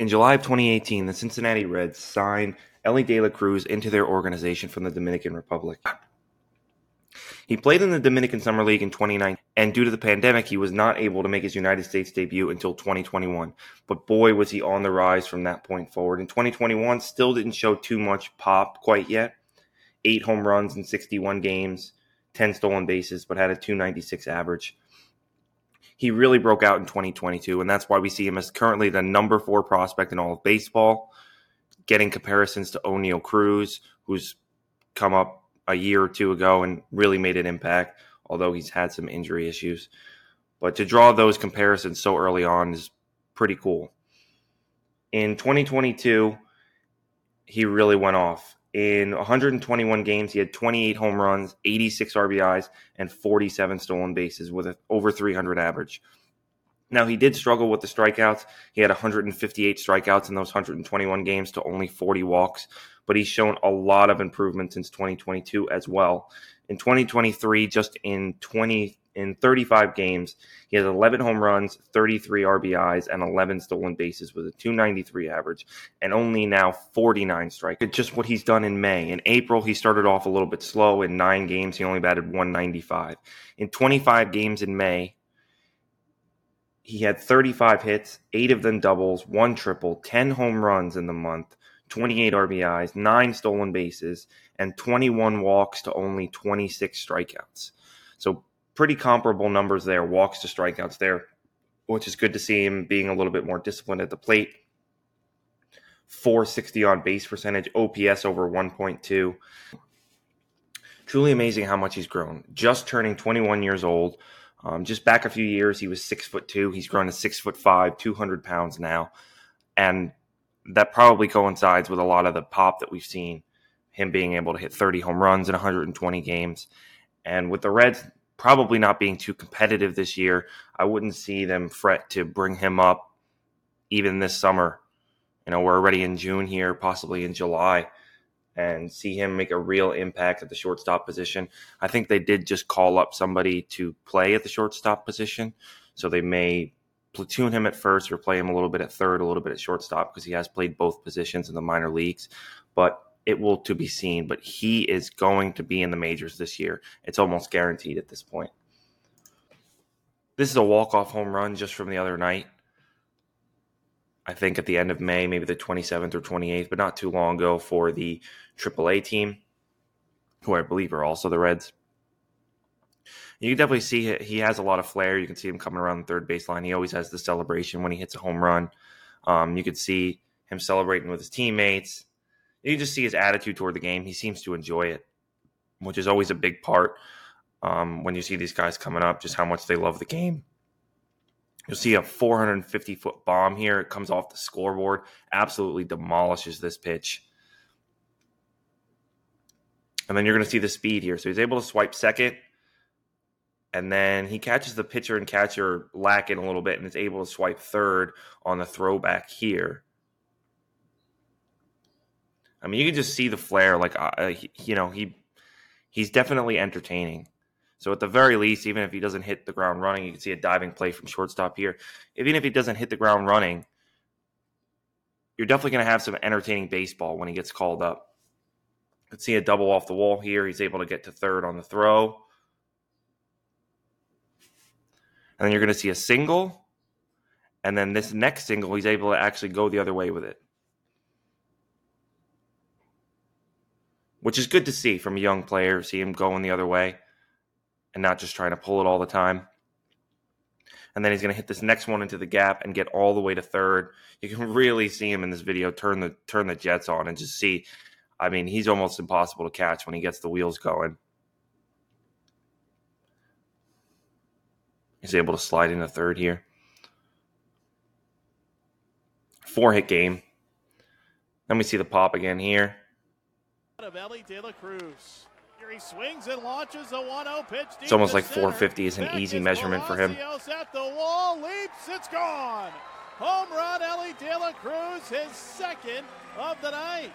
In July of 2018, the Cincinnati Reds signed Elly De La Cruz into their organization from the Dominican Republic. He played in the Dominican Summer League in 2019, and due to the pandemic, he was not able to make his United States debut until 2021. But boy, was he on the rise from that point forward. In 2021, still didn't show too much pop quite yet. Eight home runs in 61 games, 10 stolen bases, but had a 296 average he really broke out in 2022, and that's why we see him as currently the number four prospect in all of baseball, getting comparisons to Oneil Cruz, who's come up a year or two ago and really made an impact, although he's had some injury issues. But to draw those comparisons so early on is pretty cool. In 2022, he really went off. In 121 games, he had 28 home runs, 86 RBIs, and 47 stolen bases with an over 300 average. Now, he did struggle with the strikeouts. He had 158 strikeouts in those 121 games to only 40 walks, but he's shown a lot of improvement since 2022 as well. In 2023, just in 20 in 35 games. He has 11 home runs, 33 RBIs, and 11 stolen bases with a 293 average, and only now 49 strikes. It's just what he's done in May. In April, he started off a little bit slow. In nine games, he only batted 195. In 25 games in May, he had 35 hits, eight of them doubles, one triple, 10 home runs in the month. 28 RBIs, nine stolen bases, and 21 walks to only 26 strikeouts. So pretty comparable numbers there, walks to strikeouts there, which is good to see him being a little bit more disciplined at the plate. 460 on base percentage, OPS over 1.2. Truly amazing how much he's grown. Just turning 21 years old. Um, just back a few years, he was six foot two. He's grown to six foot five, 200 pounds now. And that probably coincides with a lot of the pop that we've seen him being able to hit 30 home runs in 120 games. And with the Reds probably not being too competitive this year. I wouldn't see them fret to bring him up even this summer. You know, we're already in June here, possibly in July, and see him make a real impact at the shortstop position. I think they did just call up somebody to play at the shortstop position. So they may platoon him at first or play him a little bit at third, a little bit at shortstop because he has played both positions in the minor leagues. But it will to be seen, but he is going to be in the majors this year. It's almost guaranteed at this point. This is a walk-off home run just from the other night. I think at the end of May, maybe the 27th or 28th, but not too long ago for the AAA team, who I believe are also the Reds. You can definitely see he has a lot of flair. You can see him coming around the third baseline. He always has the celebration when he hits a home run. Um, you could see him celebrating with his teammates you just see his attitude toward the game. He seems to enjoy it, which is always a big part um, when you see these guys coming up, just how much they love the game. You'll see a 450 foot bomb here. It comes off the scoreboard, absolutely demolishes this pitch. And then you're going to see the speed here. So he's able to swipe second, and then he catches the pitcher and catcher lacking a little bit and is able to swipe third on the throwback here. I mean, you can just see the flair. Like, uh, uh you know, he he's definitely entertaining. So at the very least, even if he doesn't hit the ground running, you can see a diving play from shortstop here. Even if he doesn't hit the ground running, you're definitely going to have some entertaining baseball when he gets called up. Let's see a double off the wall here. He's able to get to third on the throw. And then you're going to see a single. And then this next single, he's able to actually go the other way with it. Which is good to see from a young player, see him going the other way and not just trying to pull it all the time. And then he's going to hit this next one into the gap and get all the way to third. You can really see him in this video turn the turn the jets on and just see. I mean, he's almost impossible to catch when he gets the wheels going. He's able to slide into third here. Four hit game. Let me see the pop again here of Elly De La Cruz. Here he swings and launches a 1-0 pitch. It's almost like 450 is an easy measurement for him. At the wall, leaps, it's gone. Home run, Elly De La Cruz, his second of the night.